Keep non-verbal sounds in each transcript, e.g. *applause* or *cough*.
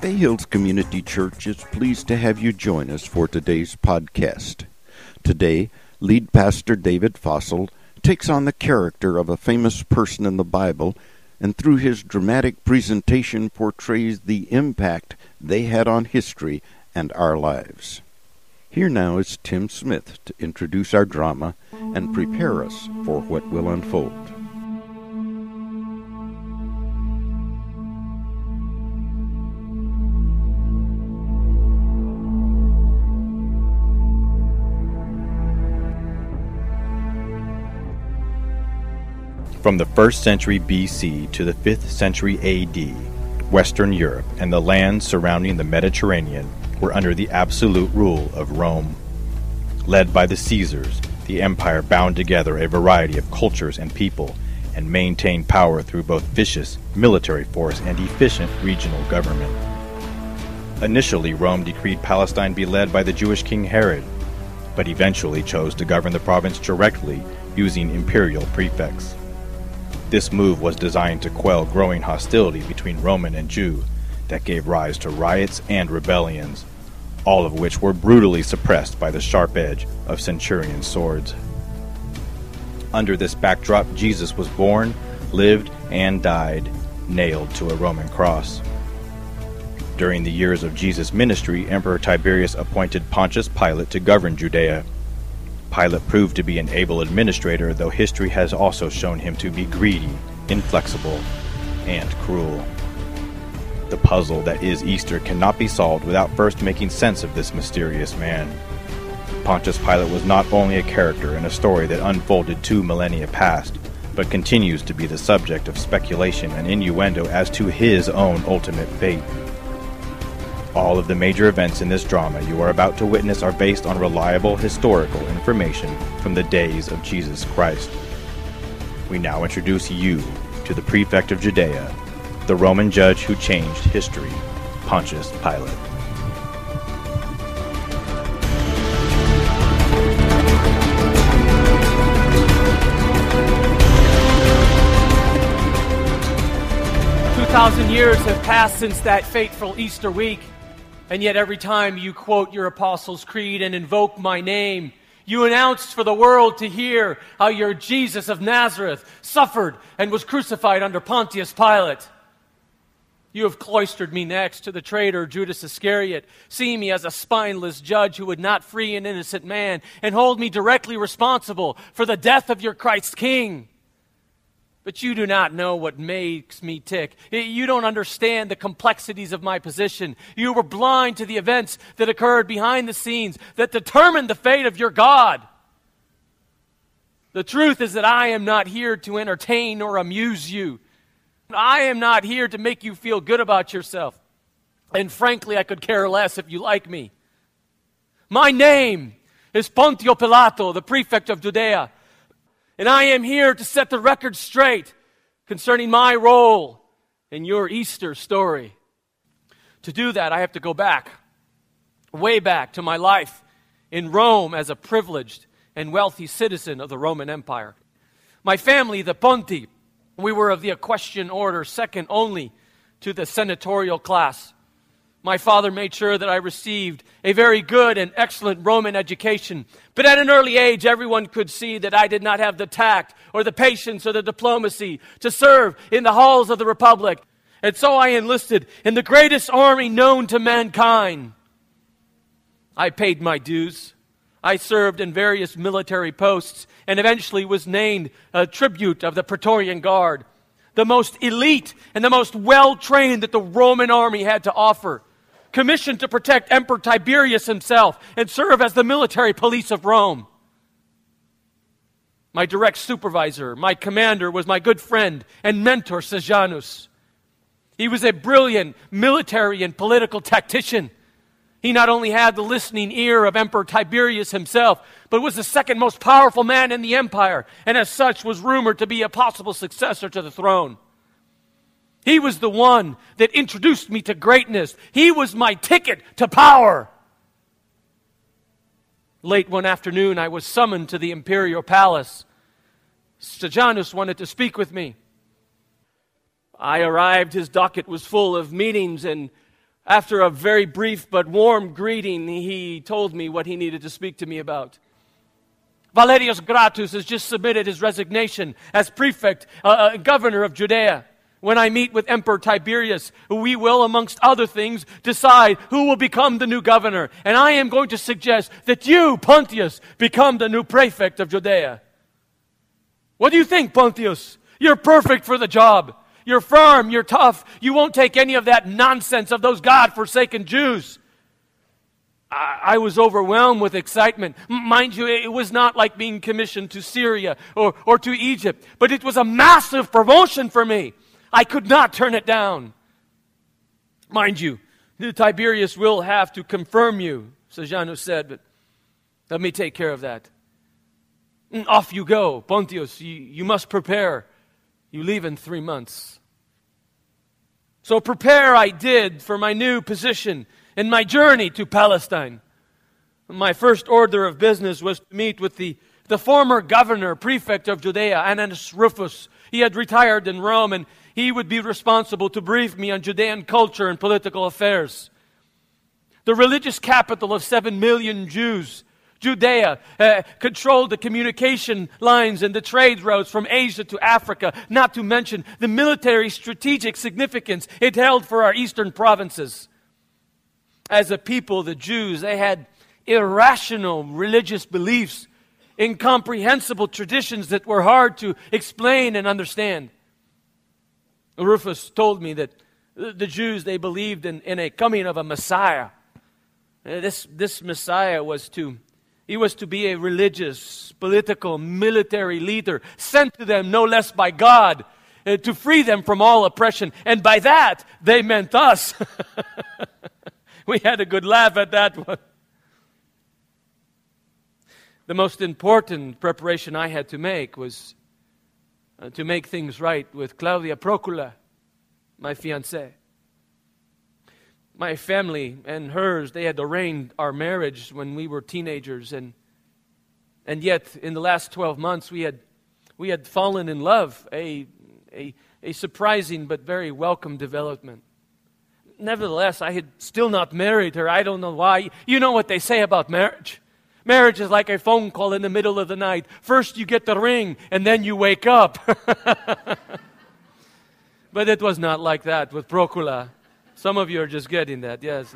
Bay Hills Community Church is pleased to have you join us for today's podcast. Today, lead pastor David Fossil takes on the character of a famous person in the Bible and through his dramatic presentation portrays the impact they had on history and our lives. Here now is Tim Smith to introduce our drama and prepare us for what will unfold. From the 1st century BC to the 5th century AD, Western Europe and the lands surrounding the Mediterranean were under the absolute rule of Rome. Led by the Caesars, the empire bound together a variety of cultures and people and maintained power through both vicious military force and efficient regional government. Initially, Rome decreed Palestine be led by the Jewish king Herod, but eventually chose to govern the province directly using imperial prefects. This move was designed to quell growing hostility between Roman and Jew that gave rise to riots and rebellions, all of which were brutally suppressed by the sharp edge of centurion swords. Under this backdrop, Jesus was born, lived, and died, nailed to a Roman cross. During the years of Jesus' ministry, Emperor Tiberius appointed Pontius Pilate to govern Judea. Pilate proved to be an able administrator, though history has also shown him to be greedy, inflexible, and cruel. The puzzle that is Easter cannot be solved without first making sense of this mysterious man. Pontius Pilate was not only a character in a story that unfolded two millennia past, but continues to be the subject of speculation and innuendo as to his own ultimate fate. All of the major events in this drama you are about to witness are based on reliable historical information from the days of Jesus Christ. We now introduce you to the prefect of Judea, the Roman judge who changed history, Pontius Pilate. Two thousand years have passed since that fateful Easter week. And yet, every time you quote your Apostles' Creed and invoke my name, you announced for the world to hear how your Jesus of Nazareth suffered and was crucified under Pontius Pilate. You have cloistered me next to the traitor Judas Iscariot, seeing me as a spineless judge who would not free an innocent man, and hold me directly responsible for the death of your Christ King. But you do not know what makes me tick. You don't understand the complexities of my position. You were blind to the events that occurred behind the scenes that determined the fate of your God. The truth is that I am not here to entertain or amuse you. I am not here to make you feel good about yourself. And frankly, I could care less if you like me. My name is Pontio Pilato, the prefect of Judea. And I am here to set the record straight concerning my role in your Easter story. To do that, I have to go back, way back to my life in Rome as a privileged and wealthy citizen of the Roman Empire. My family, the Ponti, we were of the equestrian order, second only to the senatorial class. My father made sure that I received a very good and excellent Roman education. But at an early age, everyone could see that I did not have the tact or the patience or the diplomacy to serve in the halls of the Republic. And so I enlisted in the greatest army known to mankind. I paid my dues. I served in various military posts and eventually was named a tribune of the Praetorian Guard, the most elite and the most well trained that the Roman army had to offer commissioned to protect Emperor Tiberius himself and serve as the military police of Rome. My direct supervisor, my commander, was my good friend and mentor, Sejanus. He was a brilliant military and political tactician. He not only had the listening ear of Emperor Tiberius himself, but was the second most powerful man in the empire, and as such was rumored to be a possible successor to the throne. He was the one that introduced me to greatness. He was my ticket to power. Late one afternoon, I was summoned to the imperial palace. Sejanus wanted to speak with me. I arrived, his docket was full of meetings, and after a very brief but warm greeting, he told me what he needed to speak to me about. Valerius Gratus has just submitted his resignation as prefect, uh, uh, governor of Judea. When I meet with Emperor Tiberius, we will, amongst other things, decide who will become the new governor. And I am going to suggest that you, Pontius, become the new prefect of Judea. What do you think, Pontius? You're perfect for the job. You're firm, you're tough. You won't take any of that nonsense of those God forsaken Jews. I, was overwhelmed with excitement. Mind you, it was not like being commissioned to Syria or, or to Egypt, but it was a massive promotion for me. I could not turn it down. Mind you, Tiberius will have to confirm you, Sejanus said, but let me take care of that. Mm, off you go, Pontius. You, you must prepare. You leave in three months. So prepare I did for my new position and my journey to Palestine. My first order of business was to meet with the, the former governor, prefect of Judea, Annius Rufus. He had retired in Rome and he would be responsible to brief me on Judean culture and political affairs. The religious capital of seven million Jews Judea uh, controlled the communication lines and the trade routes from Asia to Africa, not to mention the military strategic significance it held for our eastern provinces. As a people, the Jews, they had irrational religious beliefs, incomprehensible traditions that were hard to explain and understand. Rufus told me that the Jews, they believed in, in a coming of a Messiah. Uh, this, this Messiah was to he was to be a religious, political, military leader sent to them no less by God uh, to free them from all oppression. And by that, they meant us. *laughs* we had a good laugh at that one. The most important preparation I had to make was uh, to make things right with Claudia Procula, my fiancée my family and hers, they had arranged our marriage when we were teenagers. And, and yet, in the last 12 months, we had, we had fallen in love, a, a, a surprising but very welcome development. Nevertheless, I had still not married her. I don't know why. You know what they say about marriage. Marriage is like a phone call in the middle of the night. First, you get the ring, and then you wake up. *laughs* but it was not like that with Procula. Some of you are just getting that, yes.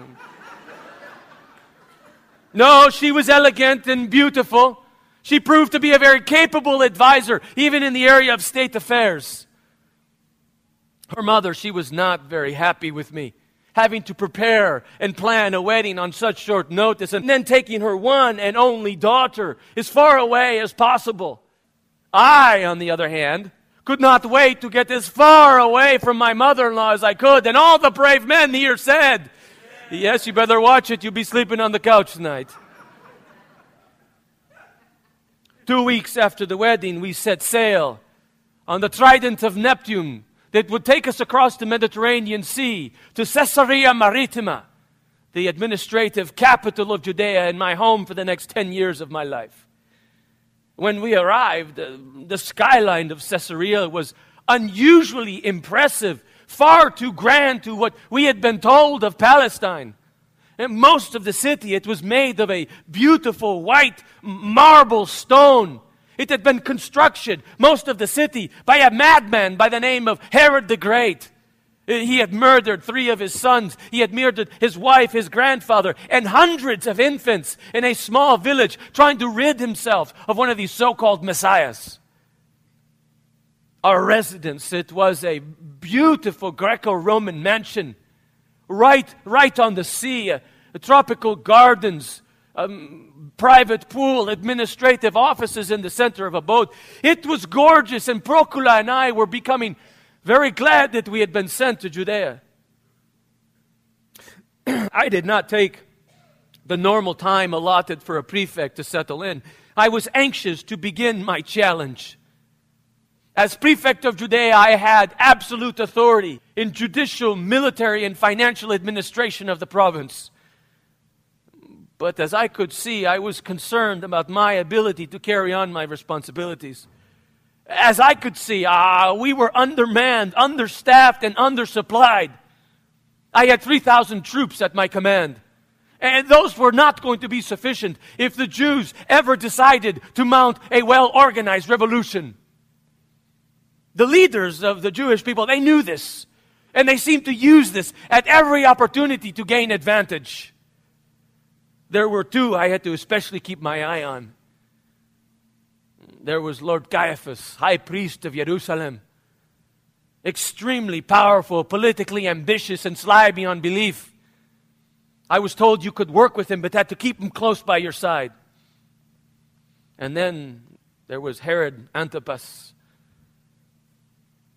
no, she was elegant and beautiful. She proved to be a very capable advisor, even in the area of state affairs. Her mother, she was not very happy with me having to prepare and plan a wedding on such short notice, and then taking her one and only daughter as far away as possible. I, on the other hand, could not wait to get as far away from my mother in law as I could. And all the brave men here said, Yes, you better watch it. You'll be sleeping on the couch tonight. Two weeks after the wedding, we set sail on the Trident of Neptune that would take us across the Mediterranean Sea to Caesarea Maritima, the administrative capital of Judea and my home for the next 10 years of my life. When we arrived, uh, the skyline of Caesarea was unusually impressive, far too grand to what we had been told of Palestine. And most of the city, it was made of a beautiful white marble stone. It had been constructed, most of the city, by a madman by the name of Herod the Great. He had murdered three of his sons. He had murdered his wife, his grandfather, and hundreds of infants in a small village, trying to rid himself of one of these so called messiahs. Our residence, it was a beautiful Greco Roman mansion, right, right on the sea, uh, tropical gardens, um, private pool, administrative offices in the center of a boat. It was gorgeous, and Procula and I were becoming very glad that we had been sent to Judea. *clears throat* I did not take the normal time allotted for a prefect to settle in. I was anxious to begin my challenge. As prefect of Judea, I had absolute authority in judicial, military, and financial administration of the province. But as I could see, I was concerned about my ability to carry on my responsibilities. As I could see, uh, we were undermanned, understaffed, and undersupplied. I had 3,000 troops at my command. And those were not going to be sufficient if the Jews ever decided to mount a well organized revolution. The leaders of the Jewish people, they knew this. And they seemed to use this at every opportunity to gain advantage. There were two I had to especially keep my eye on. There was Lord Caiaphas, high priest of Jerusalem, extremely powerful, politically ambitious, and sly beyond belief. I was told you could work with him, but had to keep him close by your side. And then there was Herod Antipas,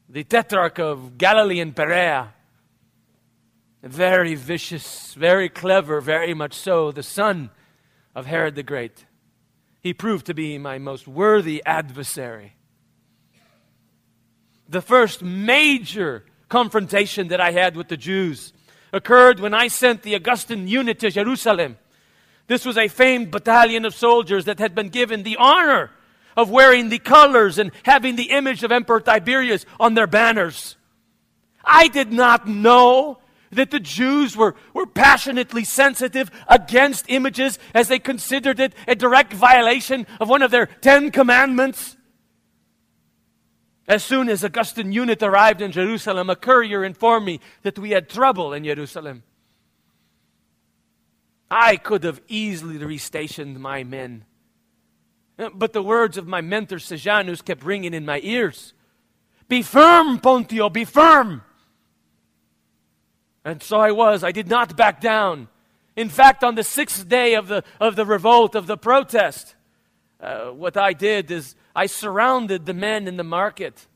the tetrarch of Galilee and Perea. Very vicious, very clever, very much so, the son of Herod the Great. He proved to be my most worthy adversary. The first major confrontation that I had with the Jews occurred when I sent the Augustan unit to Jerusalem. This was a famed battalion of soldiers that had been given the honor of wearing the colors and having the image of Emperor Tiberius on their banners. I did not know that the Jews were, were passionately sensitive against images as they considered it a direct violation of one of their Ten Commandments. As soon as Augustan unit arrived in Jerusalem, a courier informed me that we had trouble in Jerusalem. I could have easily restationed my men. But the words of my mentor Sejanus kept ringing in my ears. Be firm, Pontio, be firm. And so I was. I did not back down. In fact, on the sixth day of the, of the revolt, of the protest, uh, what I did is I surrounded the men in the market.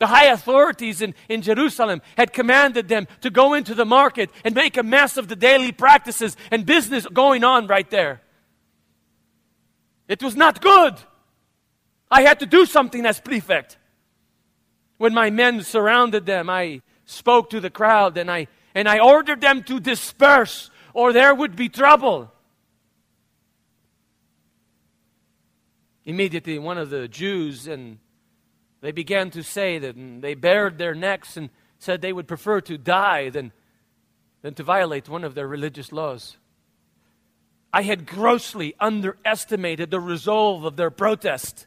The high authorities in, in Jerusalem had commanded them to go into the market and make a mess of the daily practices and business going on right there. It was not good. I had to do something as prefect. When my men surrounded them, I spoke to the crowd and I, and I ordered them to disperse or there would be trouble. Immediately, one of the Jews, and they began to say that they bared their necks and said they would prefer to die than, than to violate one of their religious laws. I had grossly underestimated the resolve of their protest.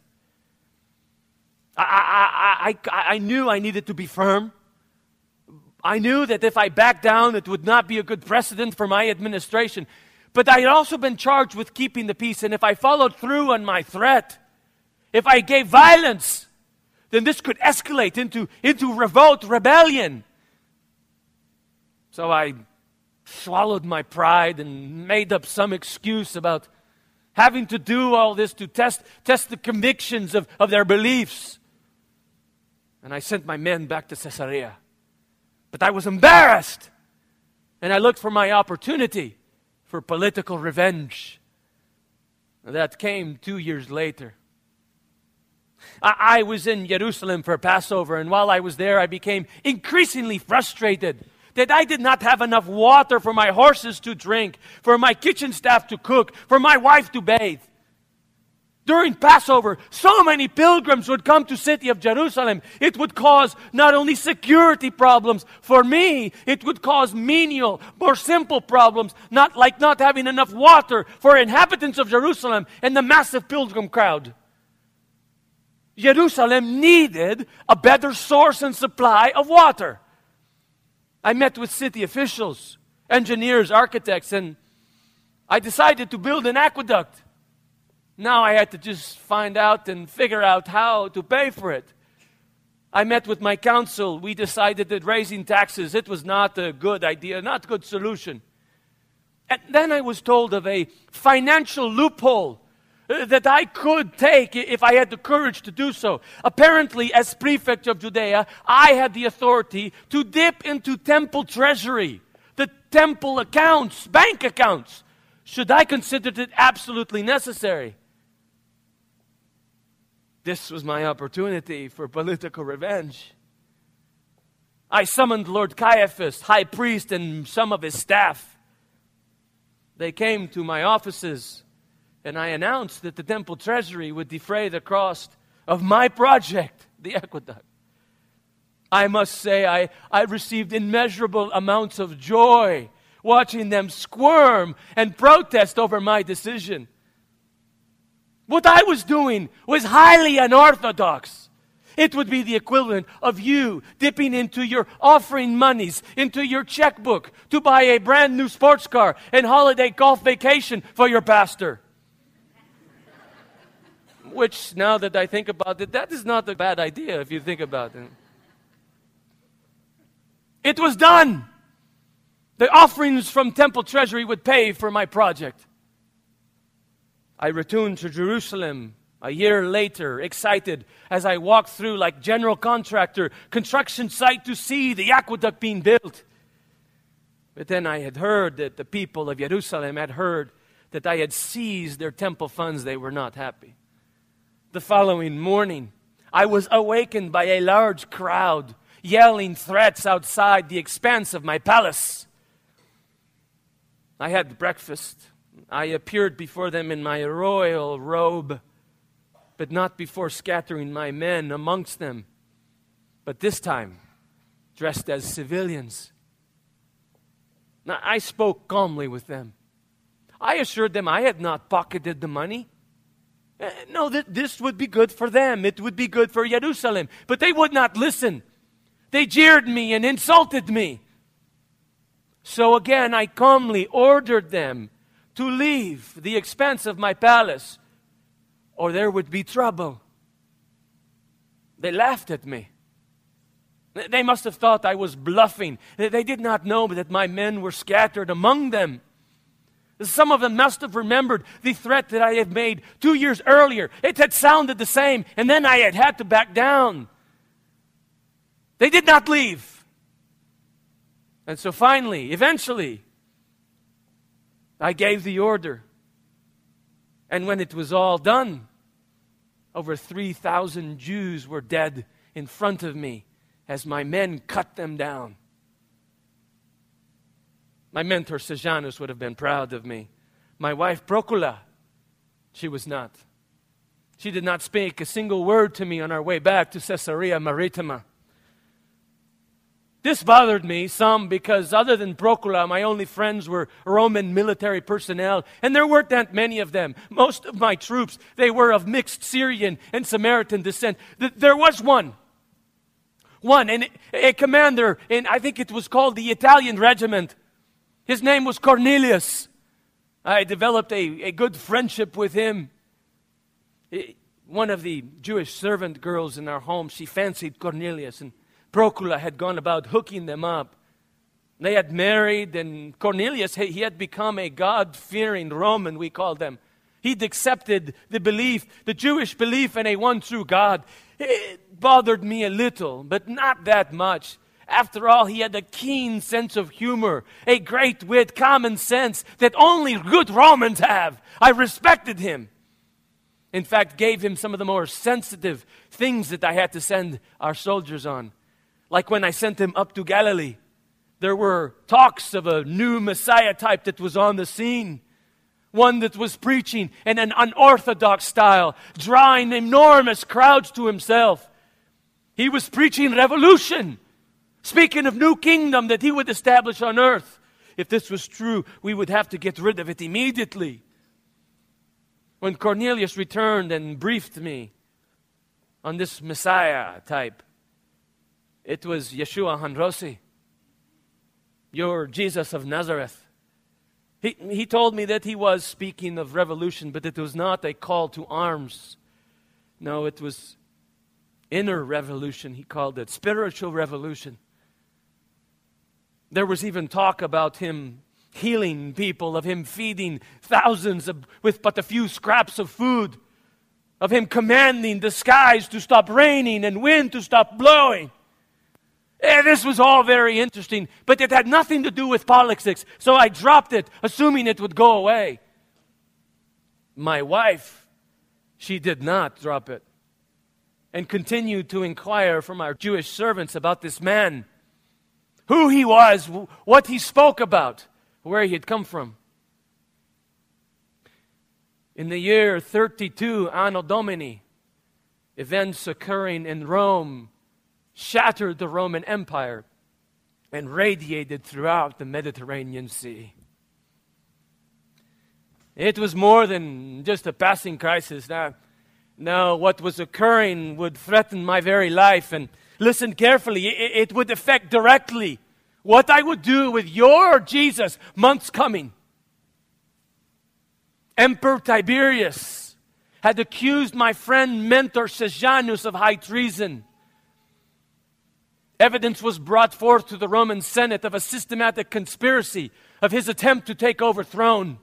I, I, I, I, knew I needed to be firm. I knew that if I backed down, it would not be a good precedent for my administration. But I had also been charged with keeping the peace, and if I followed through on my threat, if I gave violence, then this could escalate into, into revolt, rebellion. So I swallowed my pride and made up some excuse about having to do all this to test, test the convictions of, of their beliefs. And I sent my men back to Caesarea. I was embarrassed. And I looked for my opportunity for political revenge. That came two years later. I, I, was in Jerusalem for Passover, and while I was there, I became increasingly frustrated that I did not have enough water for my horses to drink, for my kitchen staff to cook, for my wife to bathe during Passover, so many pilgrims would come to city of Jerusalem. It would cause not only security problems for me, it would cause menial, more simple problems, not like not having enough water for inhabitants of Jerusalem and the massive pilgrim crowd. Jerusalem needed a better source and supply of water. I met with city officials, engineers, architects, and I decided to build an aqueduct now I had to just find out and figure out how to pay for it. I met with my council. We decided that raising taxes, it was not a good idea, not a good solution. And then I was told of a financial loophole uh, that I could take if I had the courage to do so. Apparently, as prefect of Judea, I had the authority to dip into temple treasury, the temple accounts, bank accounts, should I consider it absolutely necessary. This was my opportunity for political revenge. I summoned Lord Caiaphas, high priest, and some of his staff. They came to my offices, and I announced that the temple treasury would defray the cost of my project, *laughs* the aqueduct. I must say, I, I received immeasurable amounts of joy watching them squirm and protest over my decision. What I was doing was highly unorthodox. It would be the equivalent of you dipping into your offering monies, into your checkbook to buy a brand new sports car and holiday golf vacation for your pastor. Which, now that I think about it, that is not a bad idea if you think about it. It was done. The offerings from temple treasury would pay for my project. I returned to Jerusalem a year later, excited as I walked through, like general contractor, construction site to see the aqueduct being built. But then I had heard that the people of Jerusalem had heard that I had seized their temple funds. They were not happy. The following morning, I was awakened by a large crowd yelling threats outside the expanse of my palace. I had breakfast. I appeared before them in my royal robe, but not before scattering my men amongst them, but this time dressed as civilians. Now, I spoke calmly with them. I assured them I had not pocketed the money. Uh, no, that this would be good for them. It would be good for Jerusalem. But they would not listen. They jeered me and insulted me. So again, I calmly ordered them to leave the expense of my palace, or there would be trouble. They laughed at me. They must have thought I was bluffing. They did not know that my men were scattered among them. Some of them must have remembered the threat that I had made two years earlier. It had sounded the same, and then I had had to back down. They did not leave. And so finally, eventually, I gave the order. And when it was all done, over 3,000 Jews were dead in front of me as my men cut them down. My mentor, Sejanus, would have been proud of me. My wife, Procula, she was not. She did not speak a single word to me on our way back to Caesarea Maritima. This bothered me some because, other than Procula, my only friends were Roman military personnel, and there weren't that many of them. Most of my troops, they were of mixed Syrian and Samaritan descent. There was one, one, and a commander, and I think it was called the Italian Regiment. His name was Cornelius. I developed a, a good friendship with him. One of the Jewish servant girls in our home, she fancied Cornelius, and Procula had gone about hooking them up. They had married, and Cornelius, he had become a God fearing Roman, we call them. He'd accepted the belief, the Jewish belief in a one true God. It bothered me a little, but not that much. After all, he had a keen sense of humor, a great wit, common sense that only good Romans have. I respected him. In fact, gave him some of the more sensitive things that I had to send our soldiers on. Like when I sent him up to Galilee, there were talks of a new Messiah type that was on the scene. One that was preaching in an unorthodox style, drawing enormous crowds to himself. He was preaching revolution, speaking of new kingdom that he would establish on earth. If this was true, we would have to get rid of it immediately. When Cornelius returned and briefed me on this Messiah type, it was Yeshua HaNasi, your Jesus of Nazareth. He, he told me that he was speaking of revolution, but it was not a call to arms. No, it was inner revolution, he called it, spiritual revolution. There was even talk about him healing people, of him feeding thousands of, with but a few scraps of food, of him commanding the skies to stop raining and wind to stop blowing. Eh, this was all very interesting, but it had nothing to do with politics, so I dropped it, assuming it would go away. My wife, she did not drop it and continued to inquire from our Jewish servants about this man, who he was, what he spoke about, where he had come from. In the year 32 Anno Domini, events occurring in Rome shattered the Roman Empire and radiated throughout the Mediterranean Sea. It was more than just a passing crisis. Now, now what was occurring would threaten my very life. And listen carefully, it, it would affect directly what I would do with your Jesus months coming. Emperor Tiberius had accused my friend mentor Sejanus of high treason. Evidence was brought forth to the Roman Senate of a systematic conspiracy of his attempt to take over throne.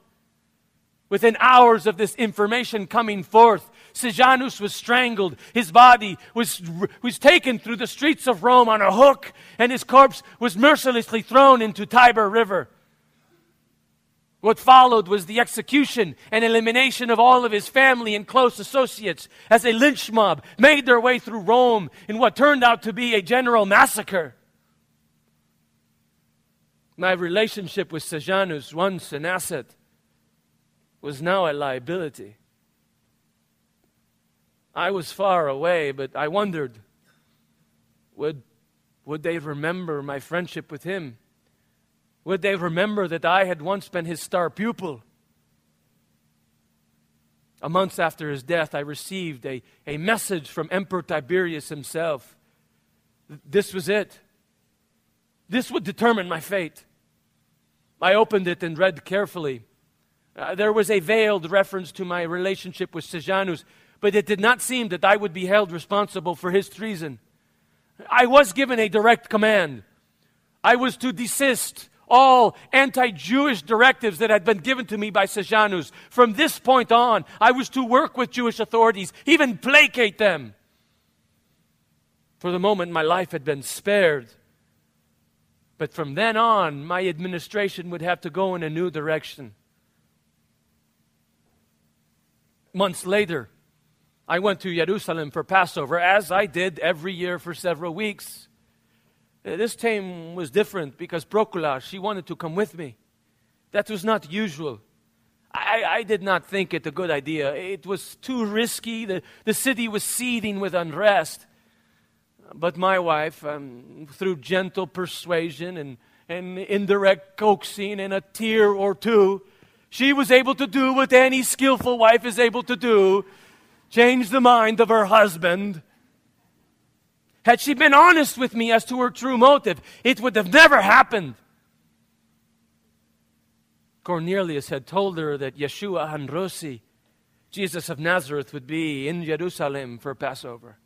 Within hours of this information coming forth, Sejanus was strangled. His body was, was taken through the streets of Rome on a hook, and his corpse was mercilessly thrown into Tiber River. What followed was the execution and elimination of all of his family and close associates as a lynch mob made their way through Rome in what turned out to be a general massacre. My relationship with Sejanus, once an asset, was now a liability. I was far away, but I wondered would, would they remember my friendship with him? Would they remember that I had once been his star pupil? A month after his death, I received a, a message from Emperor Tiberius himself. This was it. This would determine my fate. I opened it and read carefully. Uh, there was a veiled reference to my relationship with Sejanus, but it did not seem that I would be held responsible for his treason. I was given a direct command. I was to desist all anti Jewish directives that had been given to me by Sejanus. From this point on, I was to work with Jewish authorities, even placate them. For the moment, my life had been spared. But from then on, my administration would have to go in a new direction. months later, I went to Jerusalem for Passover, as I did every year for several weeks. Uh, this time was different because Procula, she wanted to come with me. That was not usual. I, I, did not think it a good idea. It was too risky. The, the city was seething with unrest. But my wife, um, through gentle persuasion and, and indirect coaxing and a tear or two, she was able to do what any skillful wife is able to do change the mind of her husband. Had she been honest with me as to her true motive, it would have never happened. Cornelius had told her that Yeshua HaNotzri, Jesus of Nazareth, would be in Jerusalem for Passover.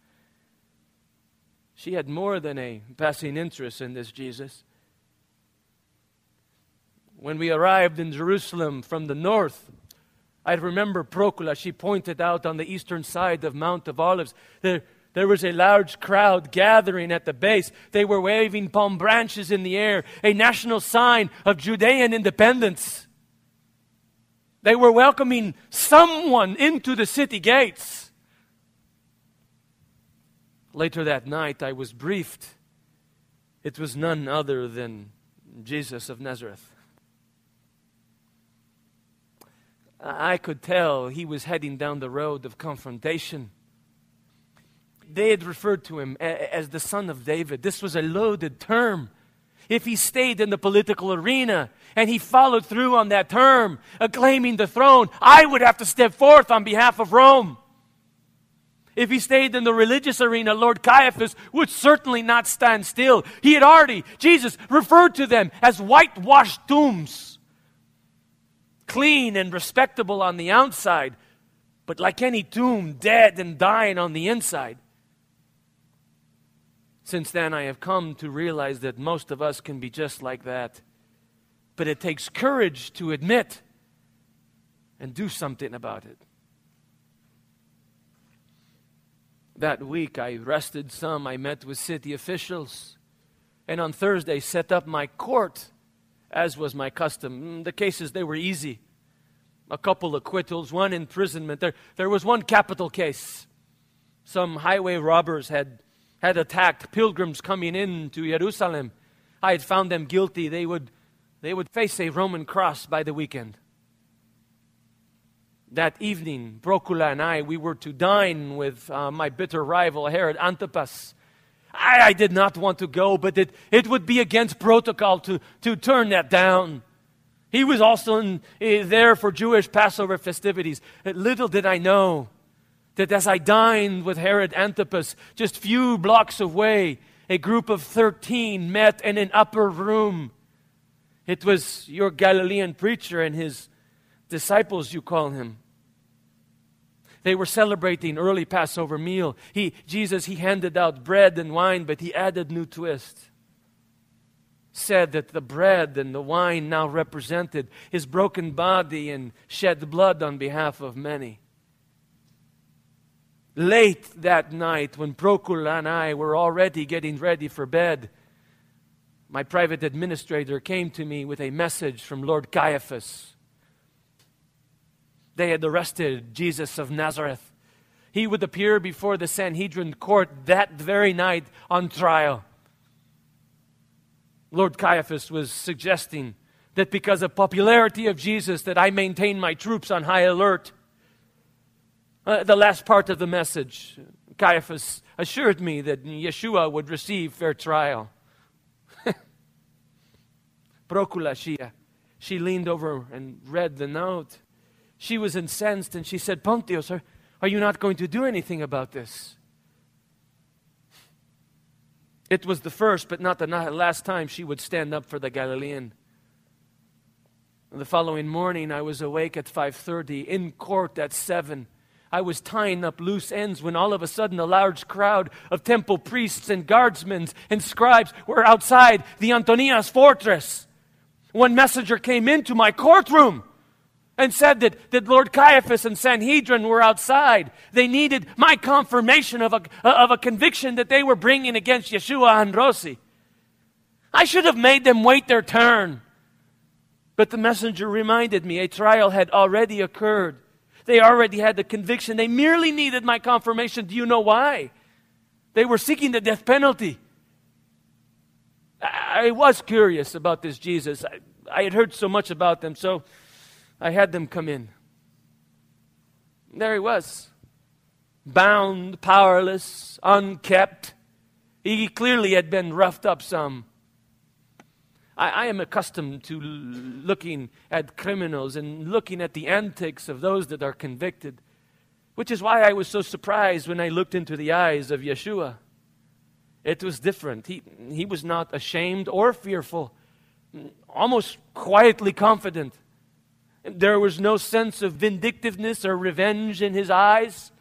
She had more than a passing interest in this Jesus. When we arrived in Jerusalem from the north, I remember Procula, she pointed out on the eastern side of Mount of Olives. There, there was a large crowd gathering at the base. They were waving palm branches in the air, a national sign of Judean independence. They were welcoming someone into the city gates. Later that night, I was briefed. It was none other than Jesus of Nazareth. I could tell he was heading down the road of confrontation. They had referred to him as the son of David. This was a loaded term. If he stayed in the political arena and he followed through on that term, uh, claiming the throne, I would have to step forth on behalf of Rome. If he stayed in the religious arena, Lord Caiaphas would certainly not stand still. He had already, Jesus referred to them as whitewashed tombs clean and respectable on the outside, but like any tomb, dead and dying on the inside. Since then, I have come to realize that most of us can be just like that. But it takes courage to admit and do something about it. That week, I rested some. I met with city officials. And on Thursday, set up my court as was my custom. Mm, the cases, they were easy. A couple acquittals, one imprisonment. There, there was one capital case. Some highway robbers had, had attacked pilgrims coming in to Jerusalem. I had found them guilty. They would, they would face a Roman cross by the weekend. that evening, Procula and I, we were to dine with uh, my bitter rival, Herod Antipas. I, I, did not want to go, but it, it would be against protocol to, to turn that down. He was also in, uh, there for Jewish Passover festivities. Little did I know that as I dined with Herod Antipas, just few blocks away, a group of 13 met in an upper room. It was your Galilean preacher and his disciples, you call him. They were celebrating early Passover meal. He, Jesus, he handed out bread and wine, but he added new twist. Said that the bread and the wine now represented his broken body and shed blood on behalf of many. Late that night, when Procula and I were already getting ready for bed, my private administrator came to me with a message from Lord Caiaphas they had arrested Jesus of Nazareth. He would appear before the Sanhedrin court that very night on trial. Lord Caiaphas was suggesting that because of popularity of Jesus that I maintain my troops on high alert. Uh, the last part of the message, Caiaphas assured me that Yeshua would receive fair trial. *laughs* Procula, she, she leaned over and read the note she was incensed and she said, Pontius, are, are you not going to do anything about this? It was the first, but not the last time she would stand up for the Galilean. The following morning, I was awake at 5:30, in court at 7. I was tying up loose ends when all of a sudden a large crowd of temple priests and guardsmen and scribes were outside the Antonia's fortress. One messenger came into my courtroom and said that, that Lord Caiaphas and Sanhedrin were outside. They needed my confirmation of a, of a conviction that they were bringing against Yeshua HaNotzri. I should have made them wait their turn. But the messenger reminded me a trial had already occurred. They already had the conviction. They merely needed my confirmation. Do you know why? They were seeking the death penalty. I, was curious about this Jesus. I, I had heard so much about them, so I had them come in. There he was, bound, powerless, unkept. He clearly had been roughed up some. I, I, am accustomed to looking at criminals and looking at the antics of those that are convicted, which is why I was so surprised when I looked into the eyes of Yeshua. It was different. He, he was not ashamed or fearful, almost quietly confident. There was no sense of vindictiveness or revenge in his eyes.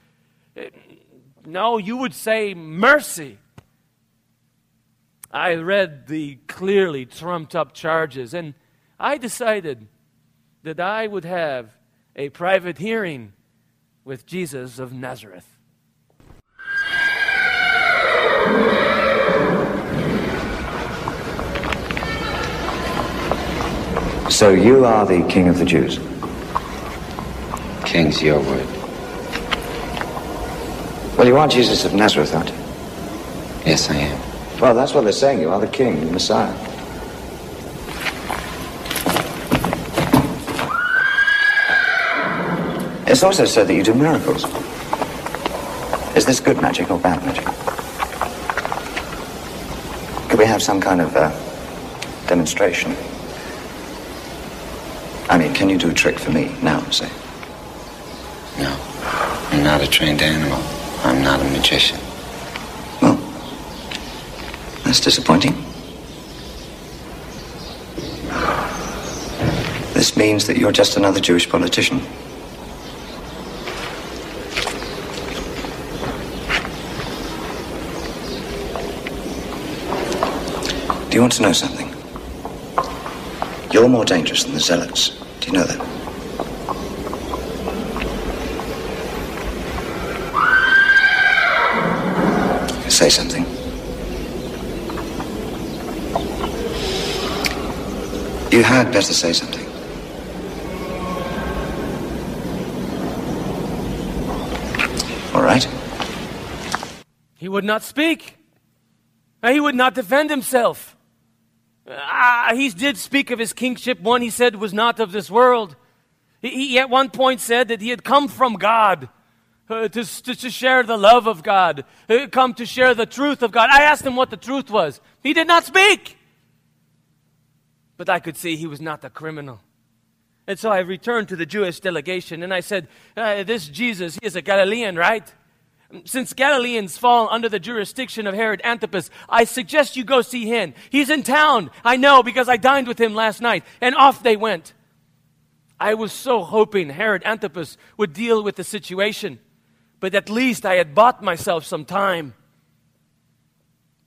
No, you would say mercy. I read the clearly trumped up charges, and I decided that I would have a private hearing with Jesus of Nazareth. So you are the king of the Jews? King's your word. Well, you are Jesus of Nazareth, aren't you? Yes, I am. Well, that's what they're saying. You are the king, the Messiah. It's also said that you do miracles. Is this good magic or bad magic? Could we have some kind of uh, demonstration? I mean, can you do a trick for me now, say? No. I'm not a trained animal. I'm not a magician. That's disappointing. This means that you're just another Jewish politician. Do you want to know something? You're more dangerous than the Zealots. Do you know that? Say something. You had better say something. All right. He would not speak. He would not defend himself. Ah, he did speak of his kingship. One he said was not of this world. He, he at one point said that he had come from God. Uh, to, to, to, share the love of God, uh, come to share the truth of God. I asked him what the truth was. He did not speak. But I could see he was not the criminal. And so I returned to the Jewish delegation and I said, uh, This Jesus, he is a Galilean, right? Since Galileans fall under the jurisdiction of Herod Antipas, I suggest you go see him. He's in town. I know because I dined with him last night. And off they went. I was so hoping Herod Antipas would deal with the situation, but at least I had bought myself some time.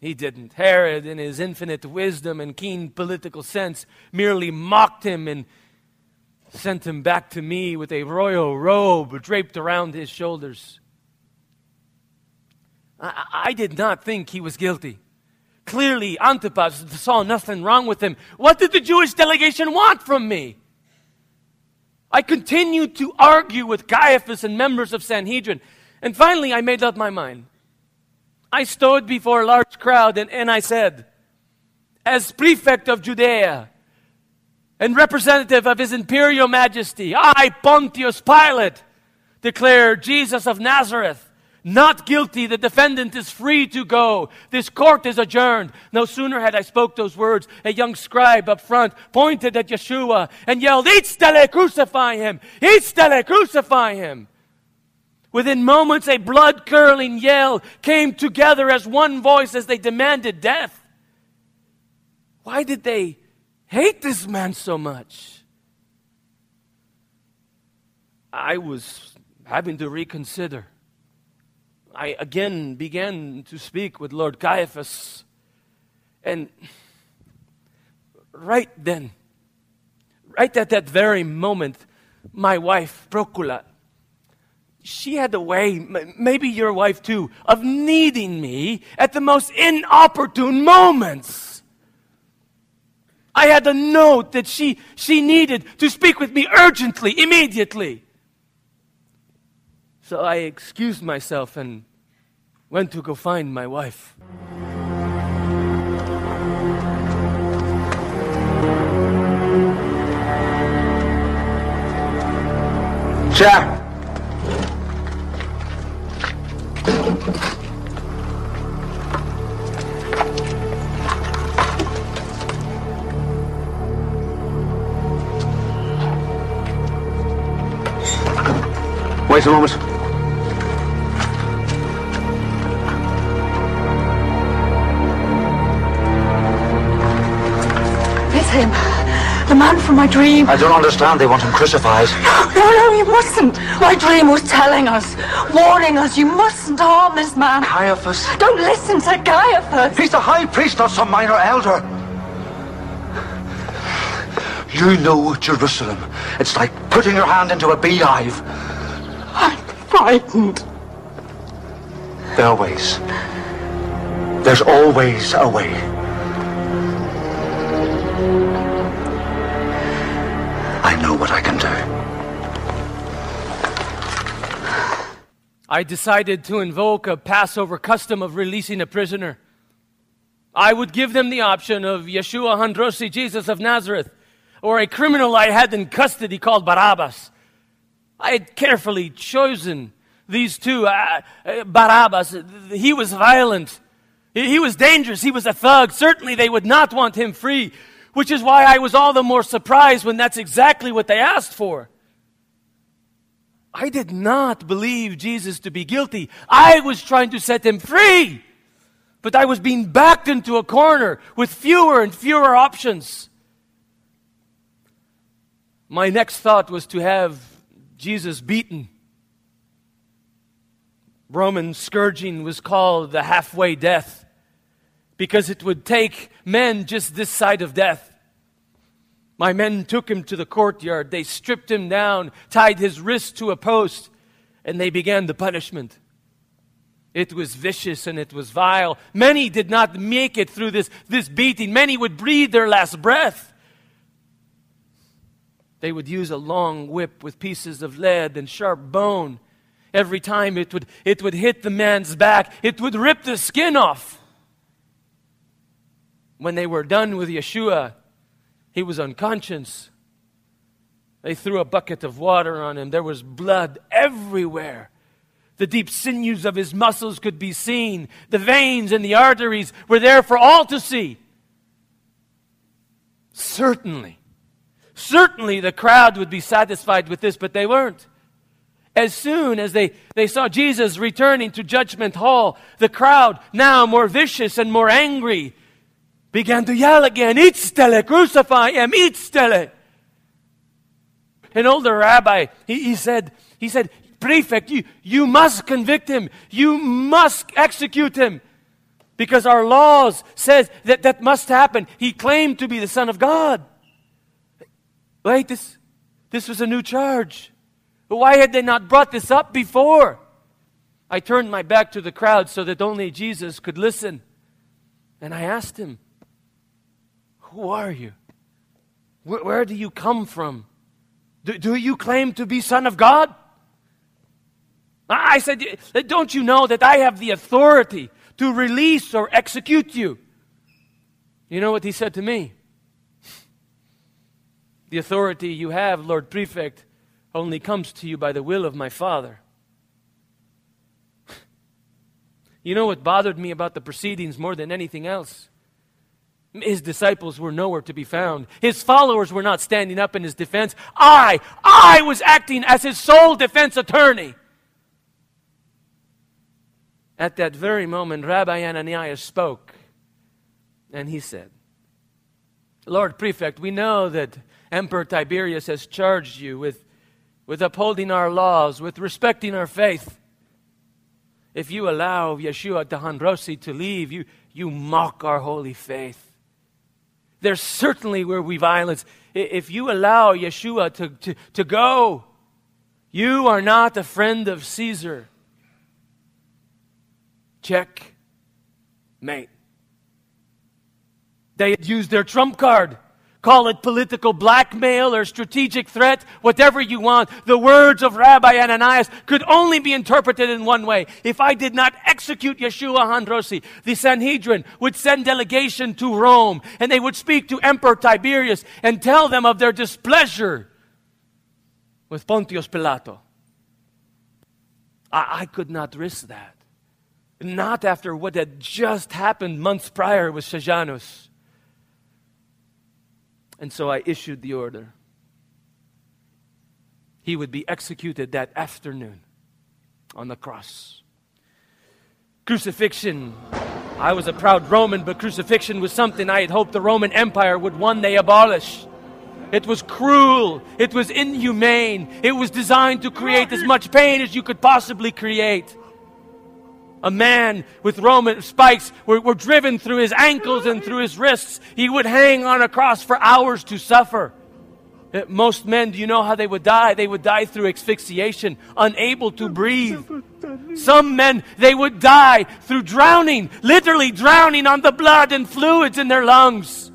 He didn't. Herod, in his infinite wisdom and keen political sense, merely mocked him and sent him back to me with a royal robe draped around his shoulders. I, I did not think he was guilty. Clearly, Antipas saw nothing wrong with him. What did the Jewish delegation want from me? I continued to argue with Caiaphas and members of Sanhedrin, and finally I made up my mind. I stood before a large crowd and, and I said, as prefect of Judea and representative of his imperial majesty, I, Pontius Pilate, declare Jesus of Nazareth not guilty. The defendant is free to go. This court is adjourned. No sooner had I spoke those words, a young scribe up front pointed at Yeshua and yelled, Istele, crucify him! Istele, crucify him! Within moments, a blood curdling yell came together as one voice as they demanded death. Why did they hate this man so much? I was having to reconsider. I again began to speak with Lord Caiaphas. And right then, right at that very moment, my wife, Procula, she had a way, maybe your wife too, of needing me at the most inopportune moments. I had a note that she, she needed to speak with me urgently, immediately. So I excused myself and went to go find my wife. Chair. Wait a moment. him. The man from my dream. I don't understand. They want him crucified. *gasps* No, no, you mustn't. My dream was telling us, warning us, you mustn't harm this man. Caiaphas. Don't listen to Caiaphas. He's the high priest, not some minor elder. You know Jerusalem. It's like putting your hand into a beehive. I'm frightened. There are ways. There's always a way. I know what I can do. I decided to invoke a Passover custom of releasing a prisoner. I would give them the option of Yeshua HaNotzri, Jesus of Nazareth, or a criminal I had in custody called Barabbas. I had carefully chosen these two. Uh, uh, Barabbas, he was violent. He was dangerous. He was a thug. Certainly they would not want him free. Which is why I was all the more surprised when that's exactly what they asked for. I did not believe Jesus to be guilty. I was trying to set him free. But I was being backed into a corner with fewer and fewer options. My next thought was to have Jesus beaten. Roman scourging was called the halfway death because it would take men just this side of death. My men took him to the courtyard. They stripped him down, tied his wrist to a post, and they began the punishment. It was vicious and it was vile. Many did not make it through this, this beating. Many would breathe their last breath. They would use a long whip with pieces of lead and sharp bone. Every time it would, it would hit the man's back, it would rip the skin off when they were done with Yeshua, he was unconscious. They threw a bucket of water on him. There was blood everywhere. The deep sinews of his muscles could be seen. The veins and the arteries were there for all to see. Certainly, certainly the crowd would be satisfied with this, but they weren't. As soon as they, they saw Jesus returning to Judgment Hall, the crowd, now more vicious and more angry, began to yell again, Itztele, crucify him, Itztele. An older rabbi, he, he said, he said, Prefect, you, you must convict him. You must execute him. Because our laws says that that must happen. He claimed to be the Son of God. Wait, this, this was a new charge. Why had they not brought this up before? I turned my back to the crowd so that only Jesus could listen. And I asked him, Who are you? Where, where do you come from? Do, do you claim to be Son of God? I said, Don't you know that I have the authority to release or execute you? You know what he said to me? The authority you have, Lord Prefect, only comes to you by the will of my Father. *laughs* You know what bothered me about the proceedings more than anything else? His disciples were nowhere to be found. His followers were not standing up in his defense. I, I was acting as his sole defense attorney. At that very moment, Rabbi Ananias spoke, and he said, Lord Prefect, we know that Emperor Tiberius has charged you with, with upholding our laws, with respecting our faith. If you allow Yeshua Tahandrosi to leave, you, you mock our holy faith. There certainly will be violence. If you allow Yeshua to, to, to go, you are not a friend of Caesar. Check. Mate. They had used their trump card. Call it political blackmail or strategic threat, whatever you want. The words of Rabbi Ananias could only be interpreted in one way. If I did not execute Yeshua HaNotzri, the Sanhedrin would send delegation to Rome and they would speak to Emperor Tiberius and tell them of their displeasure with Pontius Pilato. I, I could not risk that. Not after what had just happened months prior with Sejanus. And so I issued the order. He would be executed that afternoon on the cross. Crucifixion. I was a proud Roman, but crucifixion was something I had hoped the Roman Empire would one day abolish. It was cruel. It was inhumane. It was designed to create as much pain as you could possibly create. A man with Roman spikes were, were driven through his ankles and through his wrists. He would hang on a cross for hours to suffer. Uh, most men, do you know how they would die? They would die through asphyxiation, unable to breathe. Some men, they would die through drowning, literally drowning on the blood and fluids in their lungs.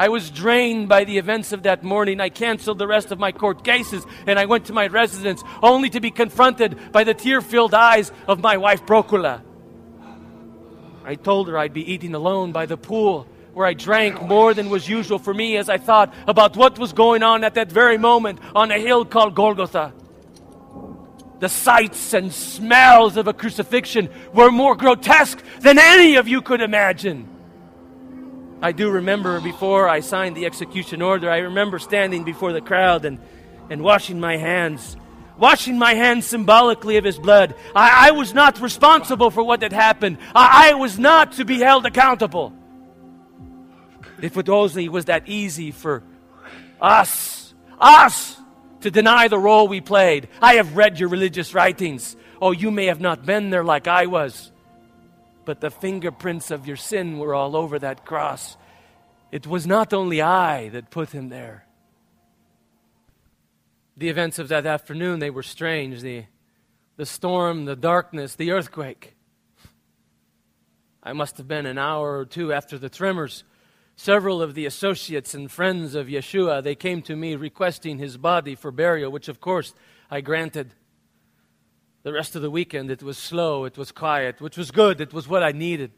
I was drained by the events of that morning. I canceled the rest of my court cases and I went to my residence only to be confronted by the tear filled eyes of my wife, Procula. I told her I'd be eating alone by the pool where I drank more than was usual for me as I thought about what was going on at that very moment on a hill called Golgotha. The sights and smells of a crucifixion were more grotesque than any of you could imagine. I do remember before I signed the execution order, I remember standing before the crowd and, and washing my hands. Washing my hands symbolically of his blood. I, I was not responsible for what had happened. I, I was not to be held accountable. If it only was that easy for us, us, to deny the role we played. I have read your religious writings. Oh, you may have not been there like I was but the fingerprints of your sin were all over that cross. It was not only I that put him there. The events of that afternoon, they were strange. The, the storm, the darkness, the earthquake. I must have been an hour or two after the tremors. Several of the associates and friends of Yeshua, they came to me requesting his body for burial, which of course I granted. The rest of the weekend, it was slow, it was quiet, which was good, it was what I needed.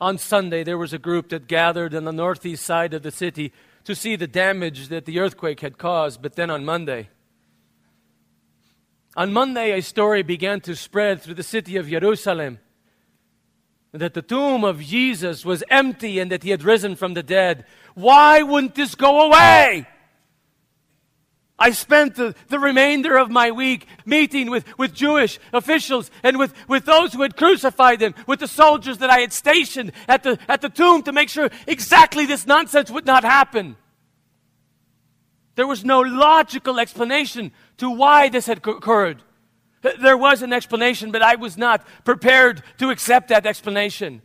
On Sunday, there was a group that gathered on the northeast side of the city to see the damage that the earthquake had caused. But then on Monday, on Monday, a story began to spread through the city of Jerusalem that the tomb of Jesus was empty and that he had risen from the dead. Why wouldn't this go away? I spent the, the remainder of my week meeting with, with Jewish officials and with, with those who had crucified them, with the soldiers that I had stationed at the, at the tomb to make sure exactly this nonsense would not happen. There was no logical explanation to why this had occurred. There was an explanation, but I was not prepared to accept that explanation.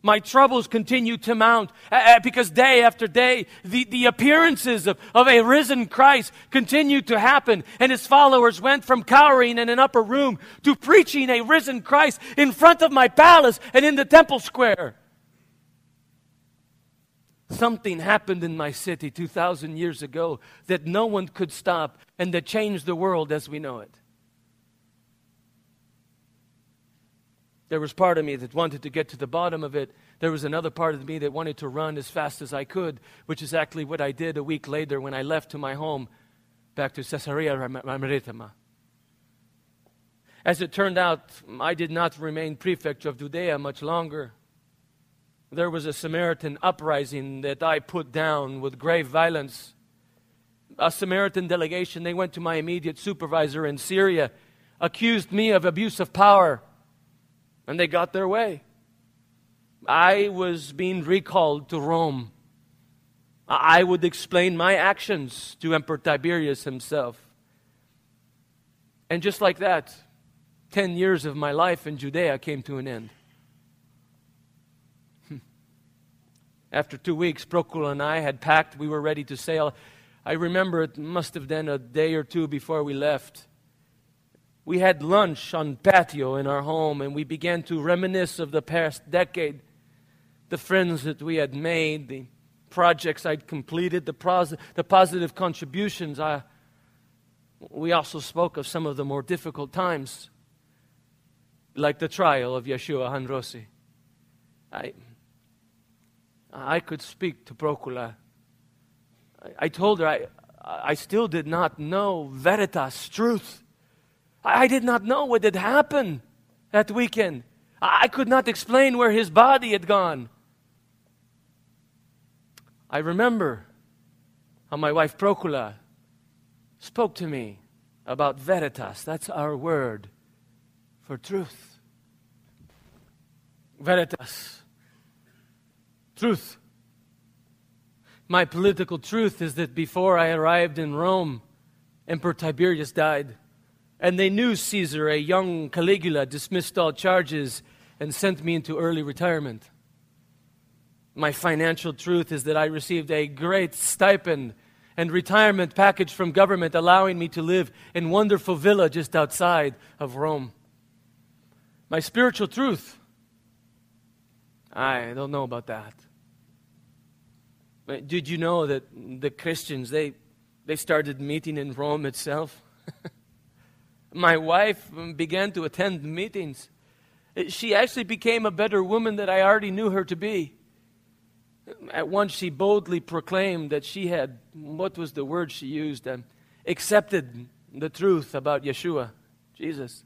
My troubles continued to mount uh, because day after day, the, the appearances of, of a risen Christ continued to happen, and his followers went from cowering in an upper room to preaching a risen Christ in front of my palace and in the temple square. Something happened in my city 2,000 years ago that no one could stop and that changed the world as we know it. There was part of me that wanted to get to the bottom of it. There was another part of me that wanted to run as fast as I could, which is actually what I did a week later when I left to my home back to Caesarea Maritima. As it turned out, I did not remain prefect of Judea much longer. There was a Samaritan uprising that I put down with grave violence. A Samaritan delegation, they went to my immediate supervisor in Syria, accused me of abuse of power and they got their way. I was being recalled to Rome. I would explain my actions to Emperor Tiberius himself. And just like that, 10 years of my life in Judea came to an end. *laughs* After two weeks, Procula and I had packed. We were ready to sail. I remember it must have been a day or two before we left we had lunch on patio in our home and we began to reminisce of the past decade the friends that we had made the projects i'd completed the, pros- the positive contributions. I, we also spoke of some of the more difficult times like the trial of yeshua HaNotzri i, I could speak to procula. I, I told her I, I still did not know veritas truth I did not know what had happened that weekend. I could not explain where his body had gone. I remember how my wife Procula spoke to me about veritas. That's our word for truth. Veritas. Truth. My political truth is that before I arrived in Rome, Emperor Tiberius died. And they knew Caesar, a young Caligula, dismissed all charges and sent me into early retirement. My financial truth is that I received a great stipend and retirement package from government, allowing me to live in wonderful villa just outside of Rome. My spiritual truth, I don't know about that. Did you know that the Christians, they, they started meeting in Rome itself? *laughs* My wife began to attend meetings. She actually became a better woman than I already knew her to be. At once, she boldly proclaimed that she had, what was the word she used? Um, accepted the truth about Yeshua, Jesus.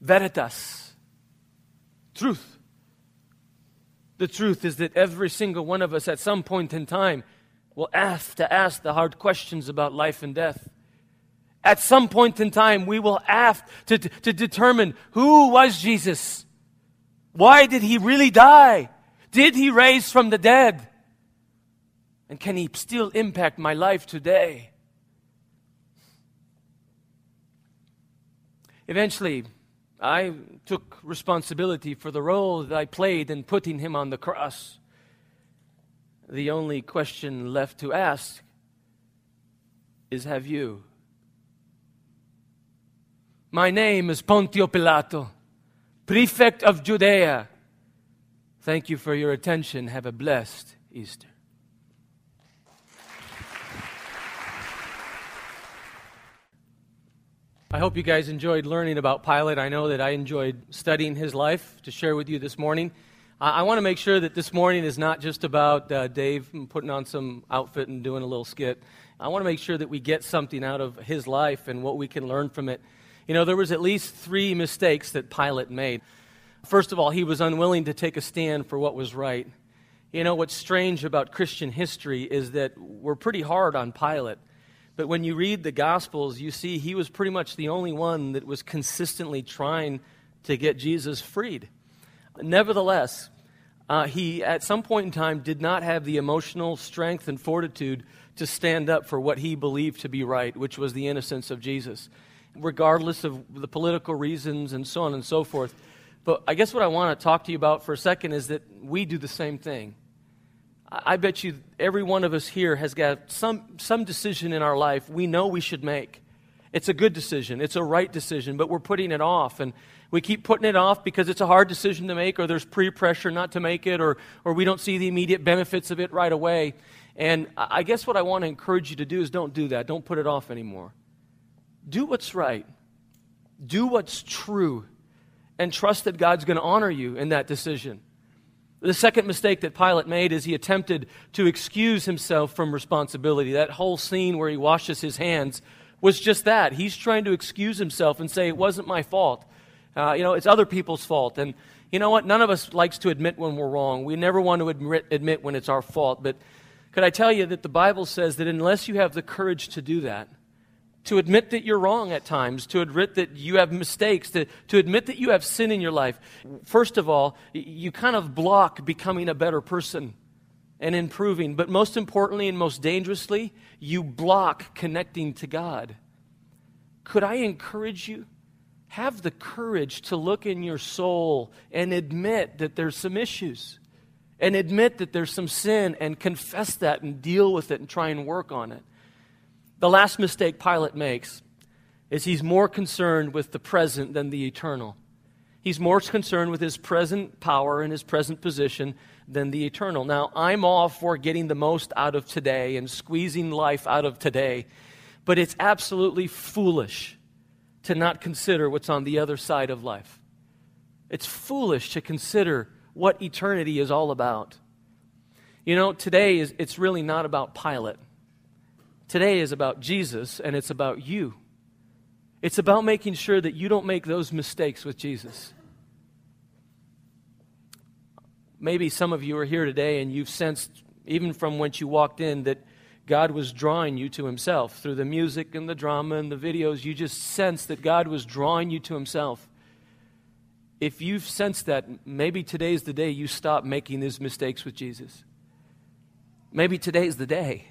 Veritas. Truth. The truth is that every single one of us at some point in time will have to ask the hard questions about life and death. At some point in time, we will have to, to determine who was Jesus? Why did he really die? Did he raise from the dead? And can he still impact my life today? Eventually, I took responsibility for the role that I played in putting him on the cross. The only question left to ask is Have you? My name is Pontio Pilato, prefect of Judea. Thank you for your attention. Have a blessed Easter. I hope you guys enjoyed learning about Pilate. I know that I enjoyed studying his life to share with you this morning. I, I want to make sure that this morning is not just about uh, Dave putting on some outfit and doing a little skit. I want to make sure that we get something out of his life and what we can learn from it. You know, there was at least three mistakes that Pilate made. First of all, he was unwilling to take a stand for what was right. You know, what's strange about Christian history is that we're pretty hard on Pilate. But when you read the Gospels, you see he was pretty much the only one that was consistently trying to get Jesus freed. Nevertheless, uh, he at some point in time did not have the emotional strength and fortitude to stand up for what he believed to be right, which was the innocence of Jesus, regardless of the political reasons and so on and so forth. But I guess what I want to talk to you about for a second is that we do the same thing. I bet you every one of us here has got some, some decision in our life we know we should make. It's a good decision, it's a right decision, but we're putting it off. And we keep putting it off because it's a hard decision to make, or there's pre pressure not to make it, or, or we don't see the immediate benefits of it right away. And I guess what I want to encourage you to do is don't do that. Don't put it off anymore. Do what's right, do what's true, and trust that God's going to honor you in that decision. The second mistake that Pilate made is he attempted to excuse himself from responsibility. That whole scene where he washes his hands was just that. He's trying to excuse himself and say, It wasn't my fault. Uh, you know, it's other people's fault. And you know what? None of us likes to admit when we're wrong. We never want to admit, admit when it's our fault. But could I tell you that the Bible says that unless you have the courage to do that, to admit that you're wrong at times, to admit that you have mistakes, to, to admit that you have sin in your life. First of all, you kind of block becoming a better person and improving. But most importantly and most dangerously, you block connecting to God. Could I encourage you? Have the courage to look in your soul and admit that there's some issues and admit that there's some sin and confess that and deal with it and try and work on it. The last mistake Pilate makes is he's more concerned with the present than the eternal. He's more concerned with his present power and his present position than the eternal. Now, I'm all for getting the most out of today and squeezing life out of today, but it's absolutely foolish to not consider what's on the other side of life. It's foolish to consider what eternity is all about. You know, today is it's really not about Pilate. Today is about Jesus and it's about you. It's about making sure that you don't make those mistakes with Jesus. Maybe some of you are here today and you've sensed, even from when you walked in, that God was drawing you to Himself through the music and the drama and the videos. You just sensed that God was drawing you to Himself. If you've sensed that, maybe today's the day you stop making these mistakes with Jesus. Maybe today's the day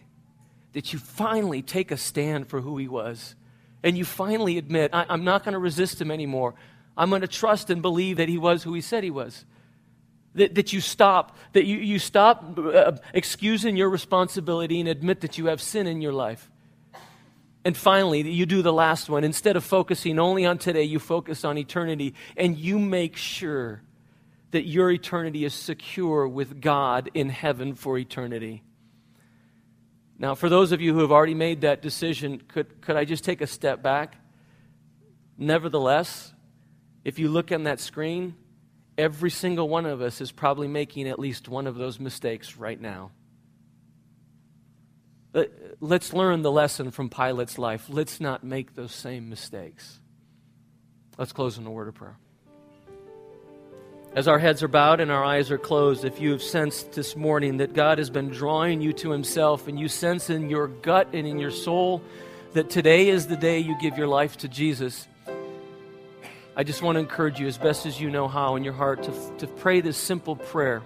that you finally take a stand for who he was and you finally admit, I, am not going to resist him anymore. I'm going to trust and believe that he was who he said he was. That, that you stop, that you, you stop uh, excusing your responsibility and admit that you have sin in your life. And finally, that you do the last one. Instead of focusing only on today, you focus on eternity and you make sure that your eternity is secure with God in heaven for eternity. Now, for those of you who have already made that decision, could, could I just take a step back? Nevertheless, if you look on that screen, every single one of us is probably making at least one of those mistakes right now. Uh, let's learn the lesson from Pilate's life. Let's not make those same mistakes. Let's close in a word of prayer. As our heads are bowed and our eyes are closed, if you have sensed this morning that God has been drawing you to Himself and you sense in your gut and in your soul that today is the day you give your life to Jesus, I just want to encourage you as best as you know how in your heart to, to pray this simple prayer.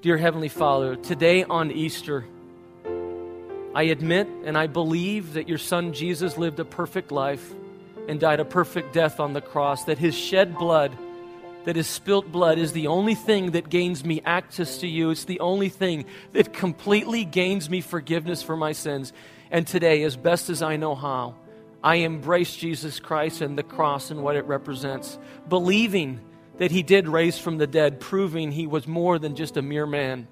Dear Heavenly Father, today on Easter, I admit and I believe that your Son Jesus lived a perfect life and died a perfect death on the cross, that His shed blood that his spilt blood is the only thing that gains me access to you. It's the only thing that completely gains me forgiveness for my sins. And today, as best as I know how, I embrace Jesus Christ and the cross and what it represents, believing that he did raise from the dead, proving he was more than just a mere man.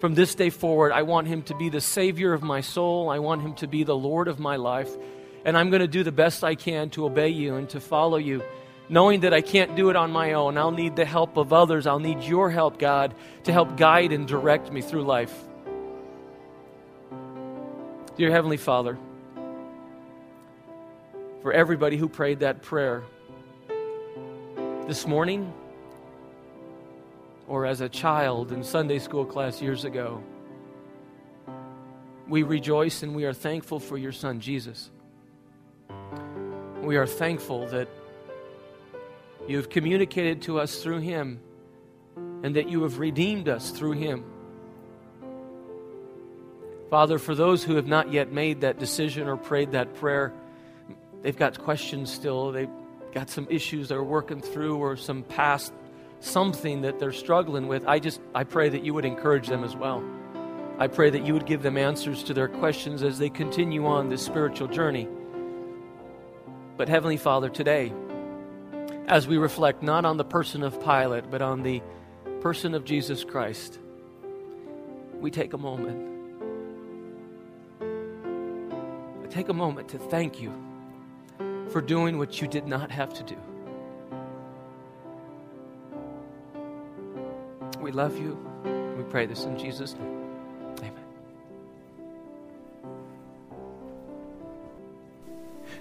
From this day forward, I want him to be the Savior of my soul. I want him to be the Lord of my life. And I'm going to do the best I can to obey you and to follow you knowing that I can't do it on my own. I'll need the help of others. I'll need your help, God, to help guide and direct me through life. Dear Heavenly Father, for everybody who prayed that prayer this morning or as a child in Sunday school class years ago, we rejoice and we are thankful for your Son, Jesus. We are thankful that you have communicated to us through him and that you have redeemed us through him. Father, for those who have not yet made that decision or prayed that prayer, they've got questions still. They've got some issues they're working through or some past something that they're struggling with. I just I pray that you would encourage them as well. I pray that you would give them answers to their questions as they continue on this spiritual journey. But Heavenly Father, today, as we reflect not on the person of Pilate, but on the person of Jesus Christ, we take a moment. We take a moment to thank you for doing what you did not have to do. We love you. We pray this in Jesus' name.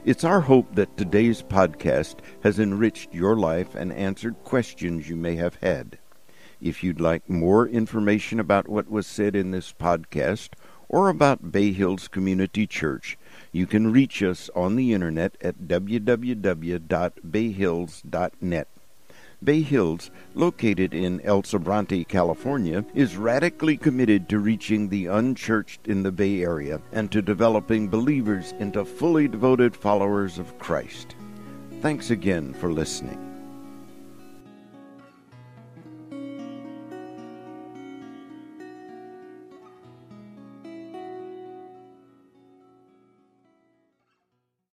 It's our hope that today's podcast has enriched your life and answered questions you may have had. If you'd like more information about what was said in this podcast or about Bay Hills Community Church, you can reach us on the internet at www.bayhills.net. Bay Hills, located in El Sobrante, California, is radically committed to reaching the unchurched in the Bay Area and to developing believers into fully devoted followers of Christ. Thanks again for listening.